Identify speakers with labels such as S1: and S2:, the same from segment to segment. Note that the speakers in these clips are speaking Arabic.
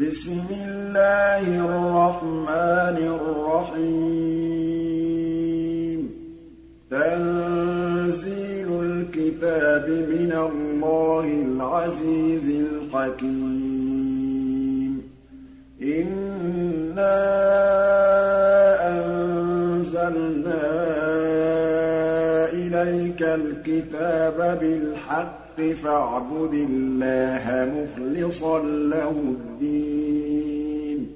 S1: بِسْمِ اللَّهِ الرَّحْمَٰنِ الرَّحِيمِ. تَنزِيلُ الْكِتَابِ مِنَ اللَّهِ الْعَزِيزِ الْحَكِيمِ. إِنَّا أَنزَلْنَا إِلَيْكَ الْكِتَابَ بِالْحَقِّ فَاعْبُدِ اللَّهَ مُخْلِصًا لَّهُ الدِّينَ.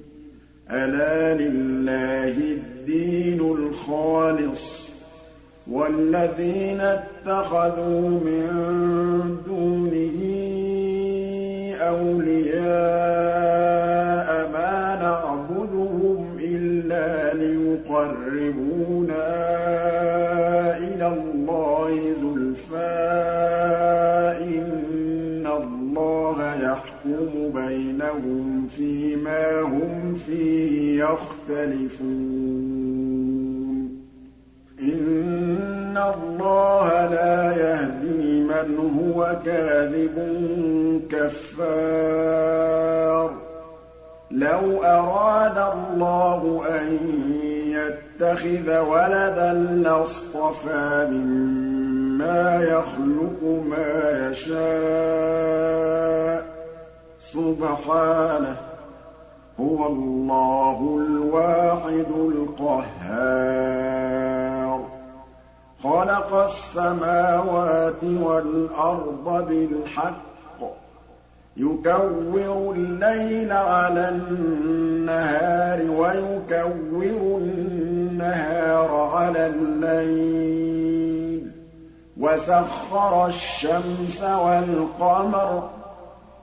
S1: أَلَا لِلَّهِ الدِّينُ الْخَالِصُ ۚ. وَالَّذِينَ اتَّخَذُوا مِن دُونِهِ أَوْلِيَاءَ مَا نَعْبُدُهُمْ إِلَّا لِيُقَرِّبُونَا إِلَى اللَّهِ يَحْكُمُ يَخْتَلِفُونَ. إِنَّ اللَّهَ لَا يَهْدِي مَنْ هُوَ كَاذِبٌ كَفَّارٌ. لَوْ أَرَادَ اللَّهُ أَن يَتَّخِذَ وَلَدًا لَّاصْطَفَىٰ مِمَّا يَخْلُقُ مَا يَشَاءُ. سُبْحَانَهُ ۖ هُوَ اللَّهُ الْوَاحِدُ الْقَهَّارُ. خَلَقَ السَّمَاوَاتِ وَالْأَرْضَ بِالْحَقِّ ۖ. يُكَوِّرُ اللَّيْلَ عَلَى النَّهَارِ وَيُكَوِّرُ النَّهَارَ عَلَى اللَّيْلِ. وَسَخَّرَ الشَّمْسَ وَالْقَمَرَ.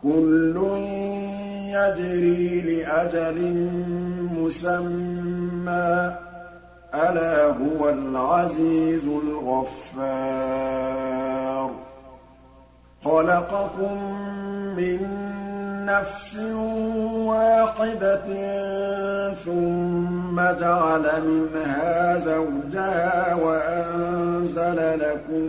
S1: كُلٌّ يَجْرِي لِأَجَلٍ مُّسَمًّى ۗ أَلَا هُوَ الْعَزِيزُ الْغَفَّارُ. خَلَقَكُم مِّن نَّفْسٍ وَاحِدَةٍ ثُمَّ جَعَلَ مِنْهَا زَوْجَهَا وَأَنزَلَ لَكُم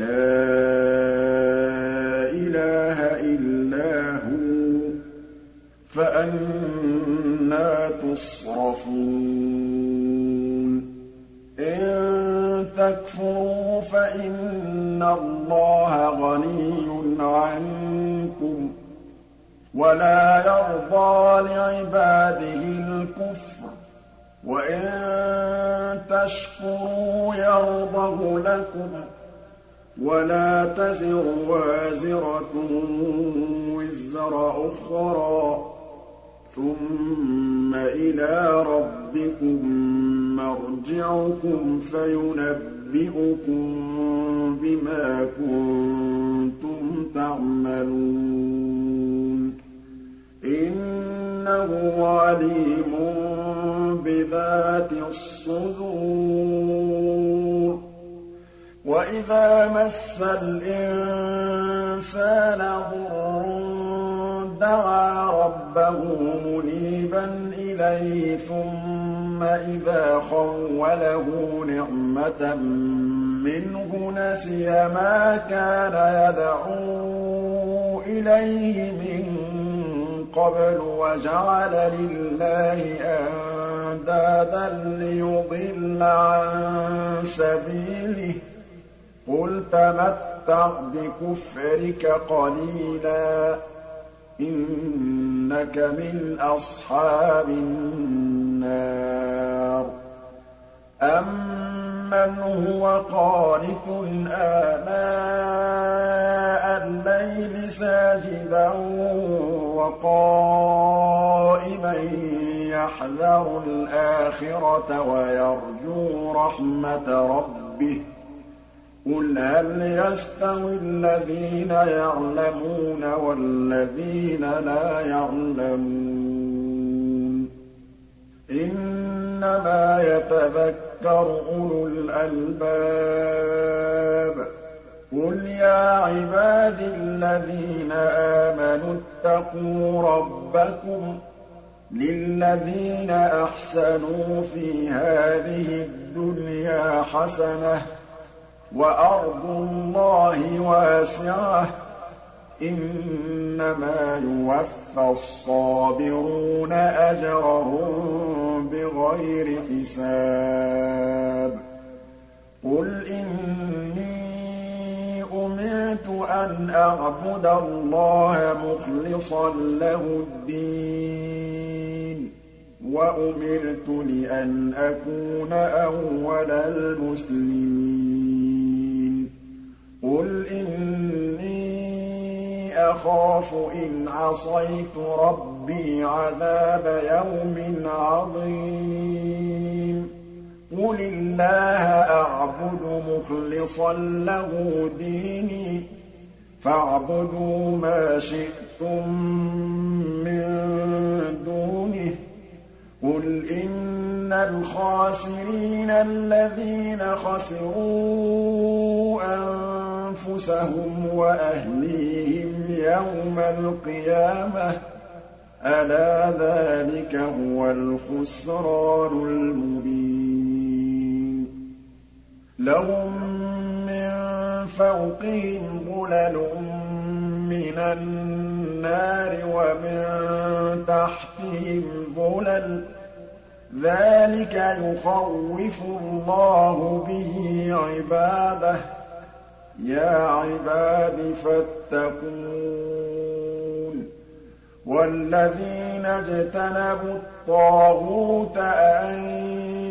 S1: لَا إِلَٰهَ إِلَّا هُوَ ۖ فَأَنَّىٰ تُصْرَفُونَ. إِن تَكْفُرُوا فَإِنَّ اللَّهَ غَنِيٌّ عَنكُمْ وَلَا يَرْضَىٰ لِعِبَادِهِ الْكُفْرَ ۖ. وَإِن تَشْكُرُوا يَرْضَهُ لَكُمْ ۗ. وَلَا تَزِرُ وَازِرَةٌ وِزْرَ أُخْرَىٰ ۗ. ثُمَّ إِلَىٰ رَبِّكُم مَّرْجِعُكُمْ فَيُنَبِّئُكُم بِمَا كُنتُمْ تَعْمَلُونَ. إِنَّهُ عَلِيمٌ بِذَاتِ الصُّدُورِ. وَإِذَا مَسَّ الْإِنسَانَ ضُرٌّ دَعَا رَبَّهُ مُنِيبًا إِلَيْهِ ثُمَّ إِذَا خَوَّلَهُ نِعْمَةً مِّنْهُ نَسِيَ مَا كَانَ يَدْعُو إِلَيْهِ مِن قَبْلُ وَجَعَلَ لِلَّهِ أَندَادًا لِّيُضِلَّ عَن سَبِيلِهِ ۗ قُلْ تَمَتَّعْ بِكُفْرِكَ قَلِيلًا ۖ إِنَّكَ مِنْ أَصْحَابِ النَّارِ أَمَّنْ هُوَ قَانِتٌ آنَاءَ اللَّيْلِ سَاجِدًا وَقَائِمًا يَحْذَرُ الْآخِرَةَ وَيَرْجُو رَحْمَةَ رَبِّهِ قُلْ هَلْ يَسْتَوِي الَّذِينَ يَعْلَمُونَ وَالَّذِينَ لَا يَعْلَمُونَ ۗ إِنَّمَا يَتَذَكَّرُ أُولُو الْأَلْبَابِ قُلْ يَا عِبَادِي الَّذِينَ آمَنُوا اتَّقُوا رَبَّكُمْ ۚ لِلَّذِينَ أَحْسَنُوا فِي هَٰذِهِ الدُّنْيَا حَسَنَةٌ ۗ وَأَرْضُ اللَّهِ وَاسِعَةٌ ۗ. إِنَّمَا يُوَفَّى الصَّابِرُونَ أَجْرَهُم بِغَيْرِ حِسَابٍ. قُلْ إِنِّي أُمِرْتُ أَنْ أَعْبُدَ اللَّهَ مُخْلِصًا لَّهُ الدِّينَ. وَأُمِرْتُ لِأَنْ أَكُونَ أَوَّلَ الْمُسْلِمِينَ. قُلْ إِنِّي أَخَافُ إِنْ عَصَيْتُ رَبِّي عَذَابَ يَوْمٍ عَظِيمٍ. قُلِ اللَّهَ أَعْبُدُ مُخْلِصًا لَّهُ دِينِي. فَاعْبُدُوا مَا شِئْتُم مِّن دُونِهِ ۗ. قُلْ إِنَّ الْخَاسِرِينَ الَّذِينَ خَسِرُوا أَنفُسَهُمْ وَأَهْلِيهِمْ يَوْمَ الْقِيَامَةِ ۗ أَلَا ذَٰلِكَ هُوَ الْخُسْرَانُ الْمُبِينُ لَهُم مِّن فَوْقِهِمْ ظُلَلٌ مِّنَ النَّارِ وَمِن تَحْتِهِمْ ظُلَلٌ ۚ. ذَٰلِكَ يُخَوِّفُ اللَّهُ بِهِ عِبَادَهُ ۚ. يَا عِبَادِ فَاتَّقُونِ. وَالَّذِينَ اجْتَنَبُوا الطَّاغُوتَ أَن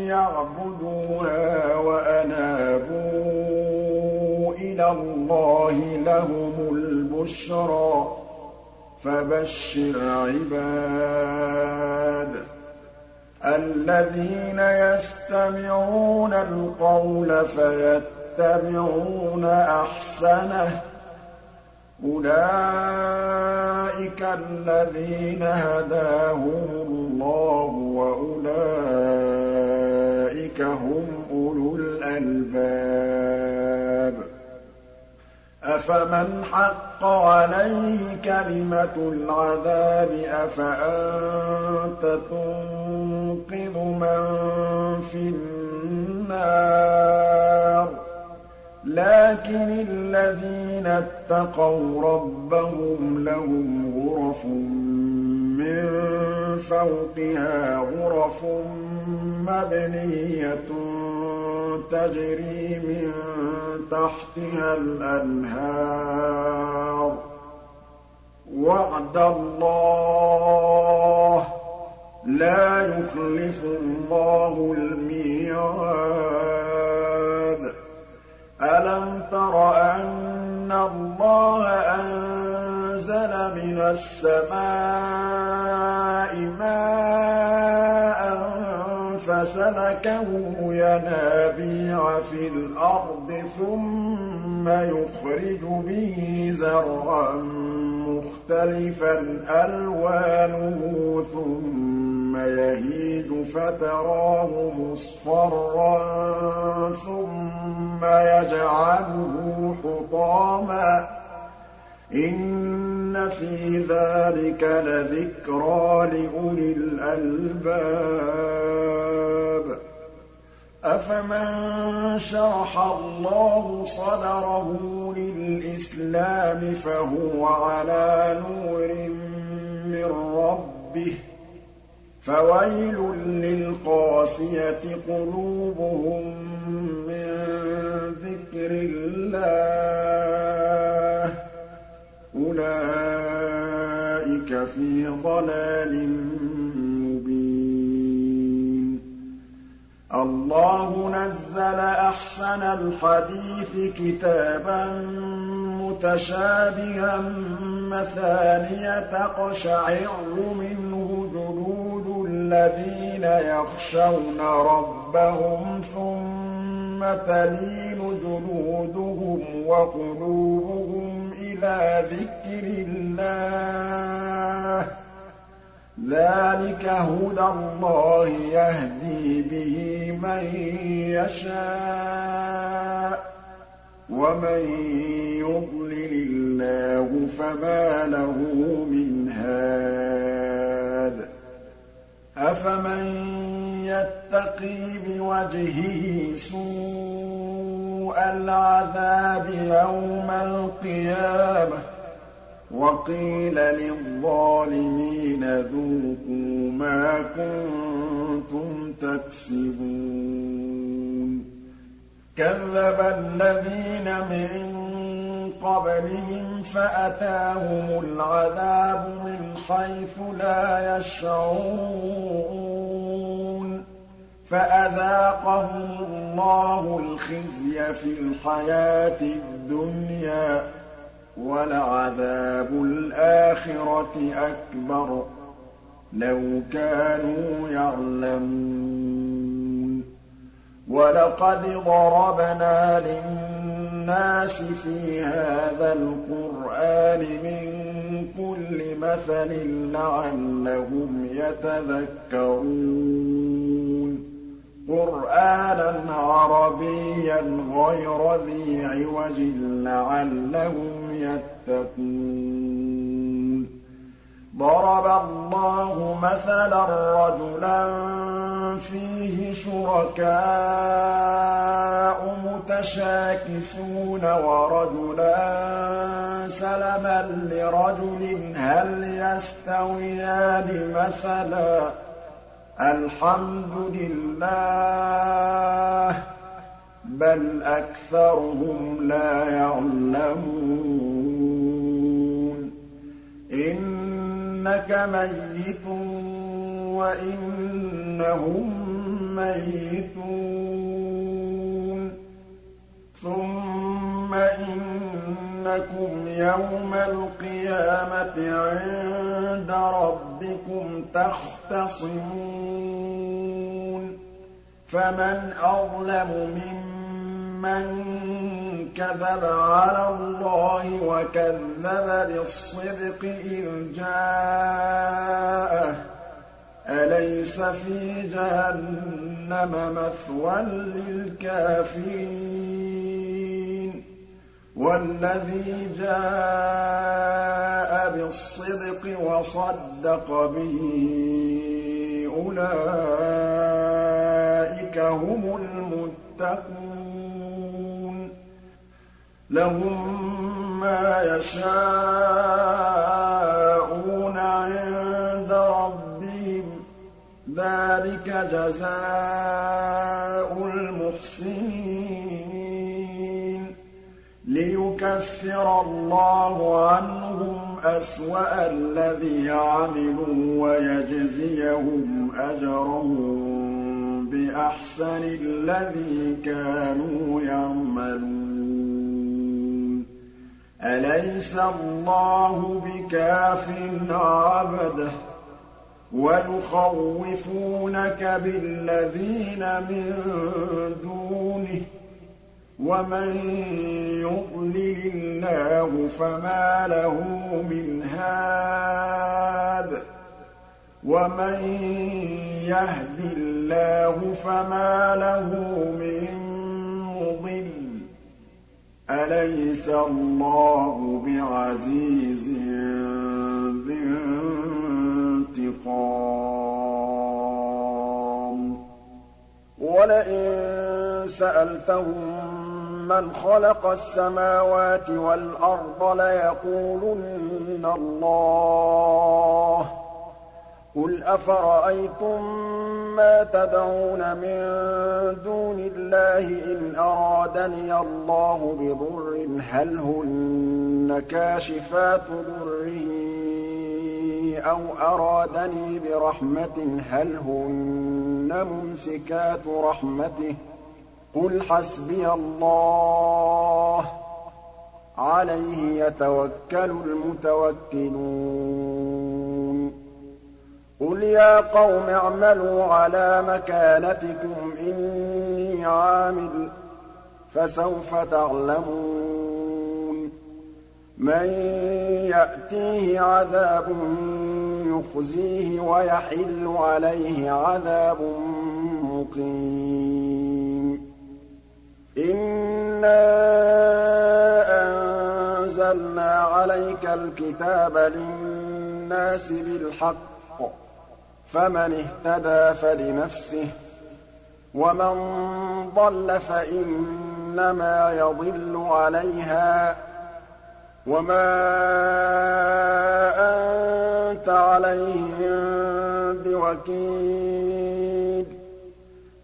S1: يَعْبُدُوهَا وَأَنَابُوا إِلَى اللَّهِ لَهُمُ الْبُشْرَىٰ ۚ. فَبَشِّرْ عِبَادِ الَّذِينَ يَسْتَمِعُونَ الْقَوْلَ فَيَتَّبِعُونَ أَحْسَنَهُ ۚ أُولَٰئِكَ الَّذِينَ هَدَاهُمُ اللَّهُ ۖ وَأُولَٰئِكَ هُمْ أُولُو الْأَلْبَابِ أَفَمَنْ حَقَّ عَلَيْهِ كَلِمَةُ الْعَذَابِ أَفَأَنتَ تُنقِذُ مَن فِي النَّارِ ۖ لَٰكِنِ الَّذِينَ اتَّقَوْا رَبَّهُمْ لَهُمْ غُرَفٌ مِّن فَوْقِهَا غُرَفٌ مَّبْنِيَّةٌ تَجْرِي مِن تَحْتِهَا الْأَنْهَارُ ۖ. وَعْدَ اللَّهِ ۖ لَا يُخْلِفُ اللَّهُ الْمِيعَادَ. أَلَمْ تَرَ أَنَّ اللَّهَ مِنَ السَّمَاءِ مَاءً فَسَلَكَهُ يَنَابِيعَ فِي الْأَرْضِ ثُمَّ يُخْرِجُ بِهِ زَرْعًا مُّخْتَلِفًا أَلْوَانُهُ ثُمَّ يَهِيجُ فَتَرَاهُ مُصْفَرًّا ثُمَّ يَجْعَلُهُ حُطَامًا ۚ إِنَّ فِي ذَٰلِكَ لَذِكْرَىٰ لِأُولِي الْأَلْبَابِ. أَفَمَن شَرَحَ اللَّهُ صَدْرَهُ لِلْإِسْلَامِ فَهُوَ عَلَىٰ نُورٍ مِّن رَّبِّهِ ۚ. فَوَيْلٌ لِّلْقَاسِيَةِ قُلُوبُهُم مِّن ذِكْرِ اللَّهِ ۚ. أُولَٰئِكَ فِي ضَلَالٍ مُّبِينٍ. اللَّهُ نَزَّلَ أَحْسَنَ الْحَدِيثِ كِتَابًا مُّتَشَابِهًا مَّثَانِيَ تَقْشَعِرُّ مِنْهُ جُلُودُ الَّذِينَ يَخْشَوْنَ رَبَّهُمْ ثُمَّ تَلِينُ جُلُودُهُمْ وَقُلُوبُهُمْ إِلَىٰ ذِكْرِ اللَّهِ ۚ. ذَٰلِكَ هُدَى اللَّهِ يَهْدِي بِهِ مَن يَشَاءُ ۚ. وَمَن يُضْلِلِ اللَّهُ فَمَا لَهُ مِنْ هَادٍ. أَفَمَن يَتَّقِي بِوَجْهِهِ سُوءَ الْعَذَابِ يَوْمَ الْقِيَامَةِ وَقِيلَ لِلظَّالِمِينَ ذُوقُوا مَا كُنتُمْ تَكْسِبُونَ كَذَّبَ الَّذِينَ مِن قَبْلِهِمْ فَأَتَاهُمُ الْعَذَابُ مِنْ حَيْثُ لَا يَشْعُرُونَ فَأَذَاقَهُمُ اللَّهُ الْخِزْيَ فِي الْحَيَاةِ الدُّنْيَا ۖ وَلَعَذَابُ الْآخِرَةِ أَكْبَرُ ۚ لَوْ كَانُوا يَعْلَمُونَ وَلَقَدْ ضَرَبْنَا لِلنَّاسِ فِي هَٰذَا الْقُرْآنِ مِن كُلِّ مَثَلٍ لَّعَلَّهُمْ يَتَذَكَّرُونَ قُرْآنًا عَرَبِيًّا غَيْرَ ذِي عِوَجٍ لَّعَلَّهُمْ يَتَّقُونَ. ضَرَبَ اللَّهُ مَثَلًا رَّجُلًا فِيهِ شُرَكَاءُ مُتَشَاكِسُونَ وَرَجُلًا سَلَمًا لِّرَجُلٍ هَلْ يَسْتَوِيَانِ مَثَلًا ۚ الْحَمْدُ لِلَّهِ ۚ بَلْ أَكْثَرُهُمْ لَا يَعْلَمُونَ. إِنَّكَ مَيِّتٌ وَإِنَّهُم مَّيِّتُونَ. ثُمَّ إِنَّكُمْ يَوْمَ الْقِيَامَةِ عِندَ رَبِّكُمْ تَخْتَصِمُونَ فَمَنْ أَظْلَمُ مِمَّن كَذَبَ عَلَى اللَّهِ وَكَذَّبَ بِالصِّدْقِ إِذْ جَاءَهُ ۚ. أَلَيْسَ فِي جَهَنَّمَ مَثْوًى لِّلْكَافِرِينَ؟ وَالَّذِي جَاءَ بِالصِّدْقِ وَصَدَّقَ بِهِ أُولَٰئِكَ هُمُ الْمُتَّقُونَ. لَهُم مَّا يَشَاءُونَ عِندَ رَبِّهِمْ ۚ. ذَٰلِكَ جَزَاءُ الْمُحْسِنِينَ. لِيُكَفِّرَ اللَّهُ عَنْهُمْ أَسْوَأَ الَّذِي عَمِلُوا وَيَجْزِيَهُمْ أَجْرَهُم بِأَحْسَنِ الَّذِي كَانُوا يَعْمَلُونَ. أَلَيْسَ اللَّهُ بِكَافٍ عَبْدَهُ؟ وَيُخَوِّفُونَكَ بِالَّذِينَ مِن دُونِهِ ۚ. وَمَن يُضْلِلِ اللَّهُ فَمَا لَهُ مِنْ هَادٍ وَمَن يَهْدِ اللَّهُ فَمَا لَهُ مِن مُّضِلٍّ ۗ أَلَيْسَ اللَّهُ بِعَزِيزٍ ذِي انتِقَامٍ وَلَئِن سَأَلْتَهُم مَّنْ خَلَقَ السَّمَاوَاتِ وَالْأَرْضَ لَيَقُولُنَّ اللَّهُ ۚ قُلْ أَفَرَأَيْتُم مَّا تَدْعُونَ مِن دُونِ اللَّهِ إِنْ أَرَادَنِيَ اللَّهُ بِضُرٍّ هَلْ هُنَّ كَاشِفَاتُ ضُرِّهِ أَوْ أَرَادَنِي بِرَحْمَةٍ هَلْ هُنَّ مُمْسِكَاتُ رَحْمَتِهِ ۚ قُلْ حَسْبِيَ اللَّهُ ۖ عَلَيْهِ يَتَوَكَّلُ الْمُتَوَكِّلُونَ. قُلْ يَا قَوْمِ اعْمَلُوا عَلَىٰ مَكَانَتِكُمْ إِنِّي عَامِلٌ ۖ فَسَوْفَ تَعْلَمُونَ. مَن يَأْتِيهِ عَذَابٌ يُخْزِيهِ وَيَحِلُّ عَلَيْهِ عَذَابٌ مُّقِيمٌ. إِنَّا أَنزَلْنَا عَلَيْكَ الْكِتَابَ لِلنَّاسِ بِالْحَقِّ ۖ فَمَنِ اهْتَدَىٰ فَلِنَفْسِهِ ۖ وَمَن ضَلَّ فَإِنَّمَا يَضِلُّ عَلَيْهَا ۖ وَمَا أَنتَ عَلَيْهِم بِوَكِيلٍ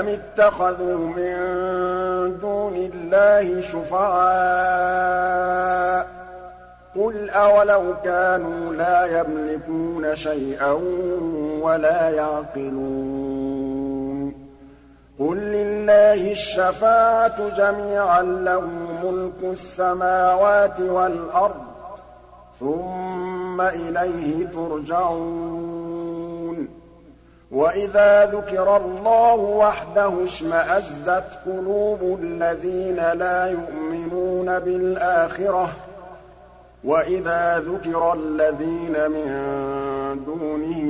S1: أَمِ اتَّخَذُوا مِن دُونِ اللَّهِ شُفَعَاءَ ۚ قُلْ أَوَلَوْ كَانُوا لَا يَمْلِكُونَ شَيْئًا وَلَا يَعْقِلُونَ قُل لِّلَّهِ الشَّفَاعَةُ جَمِيعًا ۖ لَّهُ مُلْكُ السَّمَاوَاتِ وَالْأَرْضِ ۖ ثُمَّ إِلَيْهِ تُرْجَعُونَ وَإِذَا ذُكِرَ اللَّهُ وَحْدَهُ اشْمَأَزَّتْ قُلُوبُ الَّذِينَ لَا يُؤْمِنُونَ بِالْآخِرَةِ ۖ وَإِذَا ذُكِرَ الَّذِينَ مِن دُونِهِ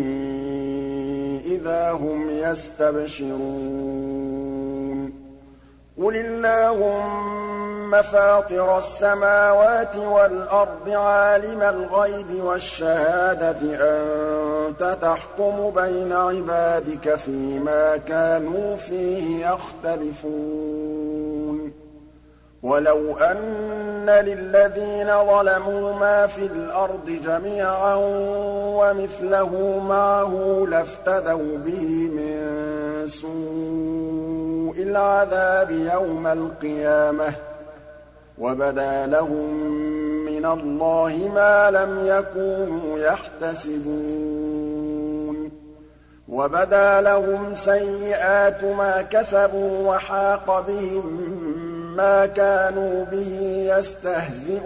S1: إِذَا هُمْ يَسْتَبْشِرُونَ قُلِ اللَّهُمَّ فَاطِرَ السَّمَاوَاتِ وَالْأَرْضِ عَالِمَ الْغَيْبِ وَالشَّهَادَةِ أَنتَ تَحْكُمُ بَيْنَ عِبَادِكَ فِيمَا كَانُوا فِيهِ يَخْتَلِفُونَ وَلَوْ أَنَّ لِلَّذِينَ ظَلَمُوا مَا فِي الْأَرْضِ جَمِيعًا وَمِثْلَهُ مَعَهُ لَافْتَدَوْا بِهِ مِن سُوءِ الْعَذَابِ يَوْمَ الْقِيَامَةِ ۚ وَبَدَا لَهُم مِّنَ اللَّهِ مَا لَمْ يَكُونُوا يَحْتَسِبُونَ وَبَدَا لَهُمْ سَيِّئَاتُ مَا كَسَبُوا وَحَاقَ بِهِم مَّا كَانُوا بِهِ يَسْتَهْزِئُونَ.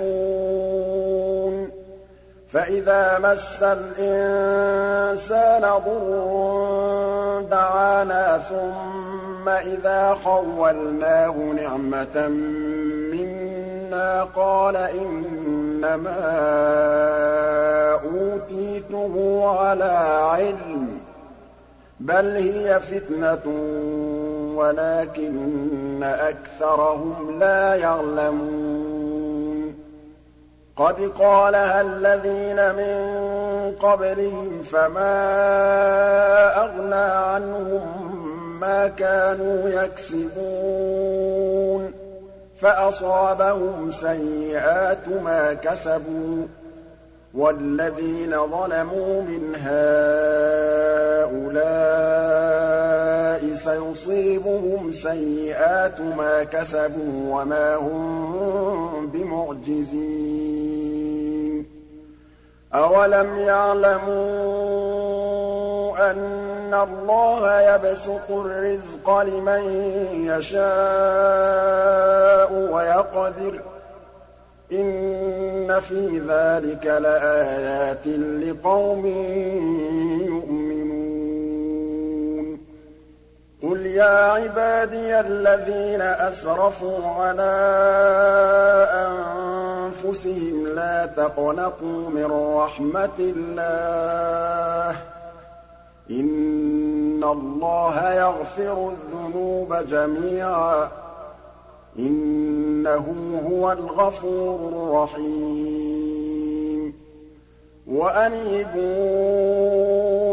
S1: فَإِذَا مَسَّ الْإِنسَانَ ضُرٌّ دَعَانَا ثُمَّ إِذَا خَوَّلْنَاهُ نِعْمَةً مِّنَّا قَالَ إِنَّمَا أُوتِيتُهُ عَلَىٰ عِلْمٍ ۚ بَلْ هِيَ فِتْنَةٌ وَلَٰكِنَّ أَكْثَرَهُمْ لَا يَعْلَمُونَ. قَدْ قَالَهَا الَّذِينَ مِن قَبْلِهِمْ فَمَا أَغْنَىٰ عَنْهُم مَّا كَانُوا يَكْسِبُونَ. فَأَصَابَهُمْ سَيِّئَاتُ مَا كَسَبُوا ۚ. وَالَّذِينَ ظَلَمُوا مِنْ هَٰؤُلَاءِ سَيُصِيبُهُمْ سَيِّئَاتُ مَا كَسَبُوا وَمَا هُم بِمُعْجِزِينَ. أَوَلَمْ يَعْلَمُوا أَنَّ اللَّهَ يَبْسُطُ الرِّزْقَ لِمَن يَشَاءُ وَيَقْدِرُ ۚ. إِنَّ فِي ذَٰلِكَ لَآيَاتٍ لِّقَوْمٍ يُؤْمِنُونَ. قُلْ يَا عِبَادِيَ الَّذِينَ أَسْرَفُوا عَلَىٰ أَنفُسِهِمْ لَا تَقْنَطُوا مِن رَّحْمَةِ اللَّهِ ۚ إِنَّ اللَّهَ يَغْفِرُ الذُّنُوبَ جَمِيعًا ۚ إِنَّهُ هُوَ الْغَفُورُ الرَّحِيمُ وَأَنِيبُوا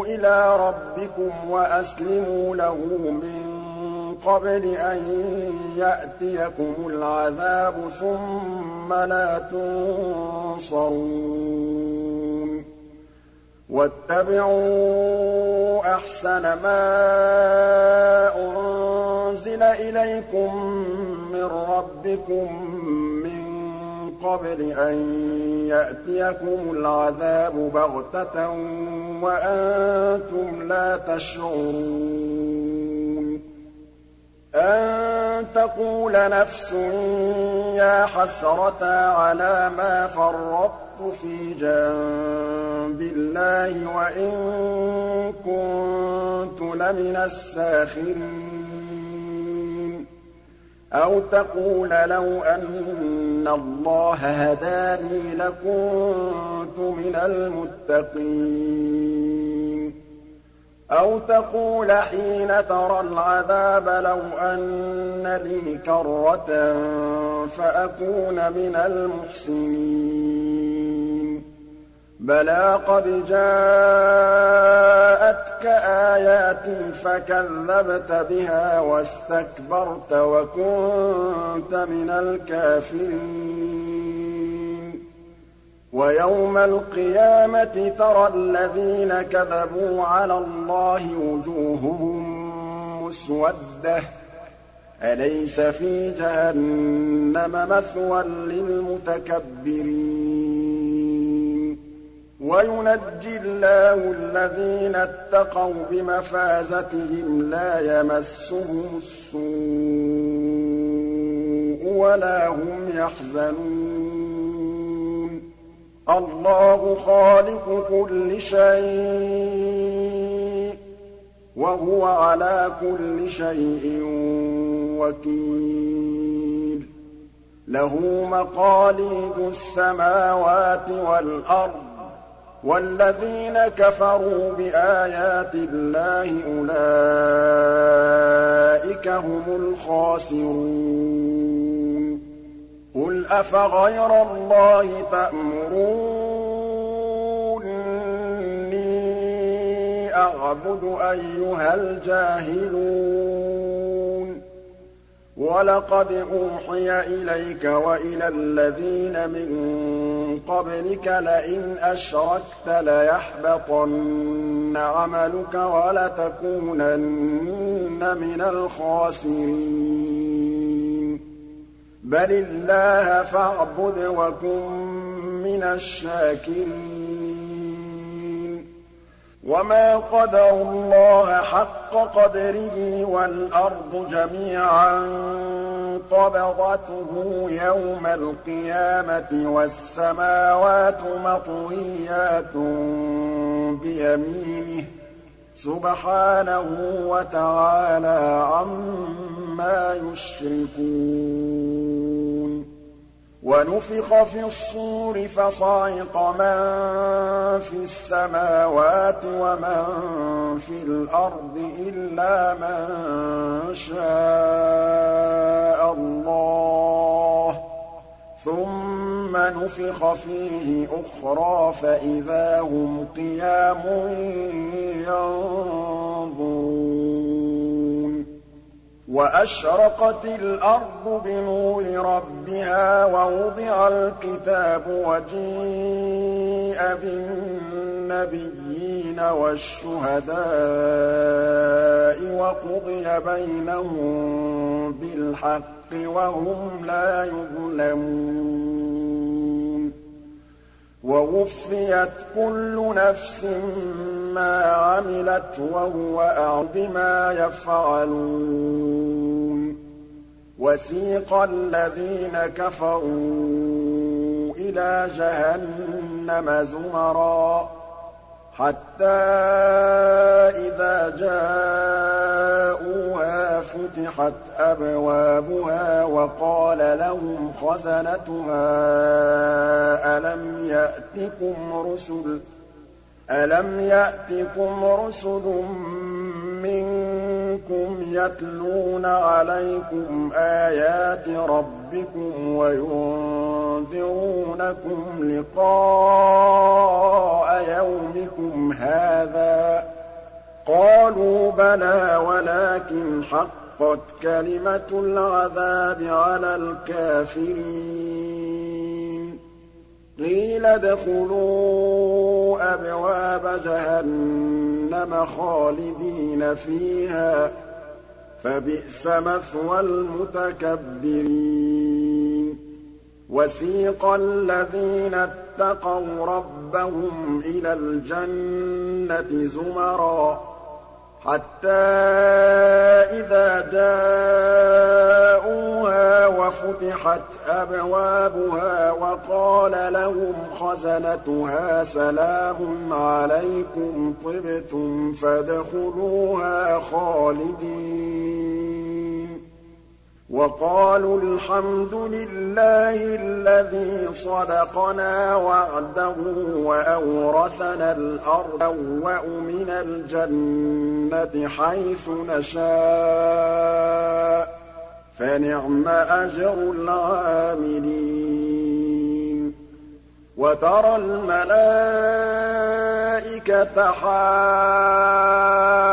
S1: إِلَىٰ رَبِّكُمْ وَأَسْلِمُوا لَهُ مِن قَبْلِ أَن يَأْتِيَكُمُ الْعَذَابُ ثُمَّ لَا تُنصَرُونَ. وَاتَّبِعُوا أَحْسَنَ مَا أُنزِلَ إِلَيْكُم مِّن رَّبِّكُم مِّن قَبْلِ أَن يَأْتِيَكُمُ الْعَذَابُ بَغْتَةً وَأَنتُمْ لَا تَشْعُرُونَ. أَن تَقُولَ نَفْسٌ يَا حَسْرَتَا عَلَىٰ مَا فَرَّطتُ فِي جَنبِ اللَّهِ وَإِن كُنتُ لَمِنَ السَّاخِرِينَ. أَوْ تَقُولَ لَوْ أَنَّ اللَّهَ هَدَانِي لَكُنتُ مِنَ الْمُتَّقِينَ. أَوْ تَقُولَ حِينَ تَرَى الْعَذَابَ لَوْ أَنَّ لِي كَرَّةً فَأَكُونَ مِنَ الْمُحْسِنِينَ. بَلَىٰ قَدْ جَاءَتْكَ آيَاتِي فَكَذَّبْتَ بِهَا وَاسْتَكْبَرْتَ وَكُنتَ مِنَ الْكَافِرِينَ. وَيَوْمَ الْقِيَامَةِ تَرَى الَّذِينَ كَذَبُوا عَلَى اللَّهِ وُجُوهُهُم مُّسْوَدَّةٌ ۚ. أَلَيْسَ فِي جَهَنَّمَ مَثْوًى لِّلْمُتَكَبِّرِينَ؟ وَيُنَجِّي اللَّهُ الَّذِينَ اتَّقَوْا بِمَفَازَتِهِمْ لَا يَمَسُّهُمُ السُّوءُ وَلَا هُمْ يَحْزَنُونَ. اللَّهُ خَالِقُ كُلِّ شَيْءٍ ۖ وَهُوَ عَلَىٰ كُلِّ شَيْءٍ وَكِيلٌ. لَّهُ مَقَالِيدُ السَّمَاوَاتِ وَالْأَرْضِ ۗ وَالَّذِينَ كَفَرُوا بِآيَاتِ اللَّهِ أُولَٰئِكَ هُمُ الْخَاسِرُونَ. قُلْ أَفَغَيْرَ اللَّهِ تَأْمُرُونِّي أَعْبُدُ أَيُّهَا الْجَاهِلُونَ. وَلَقَدْ أُوحِيَ إِلَيْكَ وَإِلَى الَّذِينَ مِن قَبْلِكَ لَئِنْ أَشْرَكْتَ لَيَحْبَطَنَّ عَمَلُكَ وَلَتَكُونَنَّ مِنَ الْخَاسِرِينَ. بَلِ اللَّهَ فَاعْبُدْ وَكُن مِّنَ الشَّاكِرِينَ. وَمَا قَدَرُوا اللَّهَ حَقَّ قَدْرِهِ وَالْأَرْضُ جَمِيعًا قَبْضَتُهُ يَوْمَ الْقِيَامَةِ وَالسَّمَاوَاتُ مَطْوِيَّاتٌ بِيَمِينِهِ ۚ سُبْحَانَهُ وَتَعَالَىٰ عَمَّا يُشْرِكُونَ وَنُفِخَ فِي الصُّورِ فَصَعِقَ مَن فِي السَّمَاوَاتِ وَمَن فِي الْأَرْضِ إِلَّا مَن شَاءَ اللَّهُ ۖ. ثُمَّ نُفِخَ فِيهِ أُخْرَىٰ فَإِذَا هُمْ قِيَامٌ يَنظُرُونَ. وَأَشْرَقَتِ الْأَرْضُ بِنُورِ رَبِّهَا وَوُضِعَ الْكِتَابُ وَجِيءَ بِالنَّبِيِّينَ وَالشُّهَدَاءِ وَقُضِيَ بَيْنَهُم بِالْحَقِّ وَهُمْ لَا يُظْلَمُونَ وَوُفِّيَتْ كُلُّ نَفْسٍ مَّا عَمِلَتْ وَهُوَ أَعْلَمُ بِمَا يَفْعَلُونَ وَسِيقَ الَّذِينَ كَفَرُوا إِلَىٰ جَهَنَّمَ زُمَرًا حَتَّىٰ إِذَا جَاءُوهَا فُتِحَتْ أَبْوَابُهَا وَقَالَ لَهُمْ خَزَنَتُهَا أَلَمْ يَأْتِكُمْ رُسُلٌ؟ أَلَمْ يَأْتِكُمْ رُسُلٌ مِّنكُمْ يَتْلُونَ عَلَيْكُمْ آيَاتِ رَبِّكُمْ وَيُنذِرُونَكُمْ لِقَاءَ يَوْمِكُمْ هَٰذَا ۚ قَالُوا بَلَىٰ وَلَٰكِنْ حَقَّتْ كَلِمَةُ الْعَذَابِ عَلَى الْكَافِرِينَ. قِيلَ ادْخُلُوا أَبْوَابَ جَهَنَّمَ خَالِدِينَ فِيهَا فَبِئْسَ مَثْوَى الْمُتَكَبِّرِينَ. وَسِيقَ الَّذِينَ اتَّقَوْا رَبَّهُمْ إِلَى الْجَنَّةِ زُمَرًا. حَتَّىٰ إِذَا جَاءُوهَا وَفُتِحَتْ أَبْوَابُهَا وَقَالَ لَهُمْ خَزَنَتُهَا سَلَامٌ عَلَيْكُمْ طِبْتُمْ فَادْخُلُوهَا خَالِدِينَ. وَقَالُوا الْحَمْدُ لِلَّهِ الَّذِي صَدَقَنَا وَعْدَهُ وَأَوْرَثَنَا الْأَرْضَ نَبَوَّأُ مِنَ الْجَنَّةِ حَيْثُ نَشَاءُ ۖ فَنِعْمَ أَجْرُ الْعَامِلِينَ. وَتَرَى الْمَلَائِكَةَ حَافِّينَ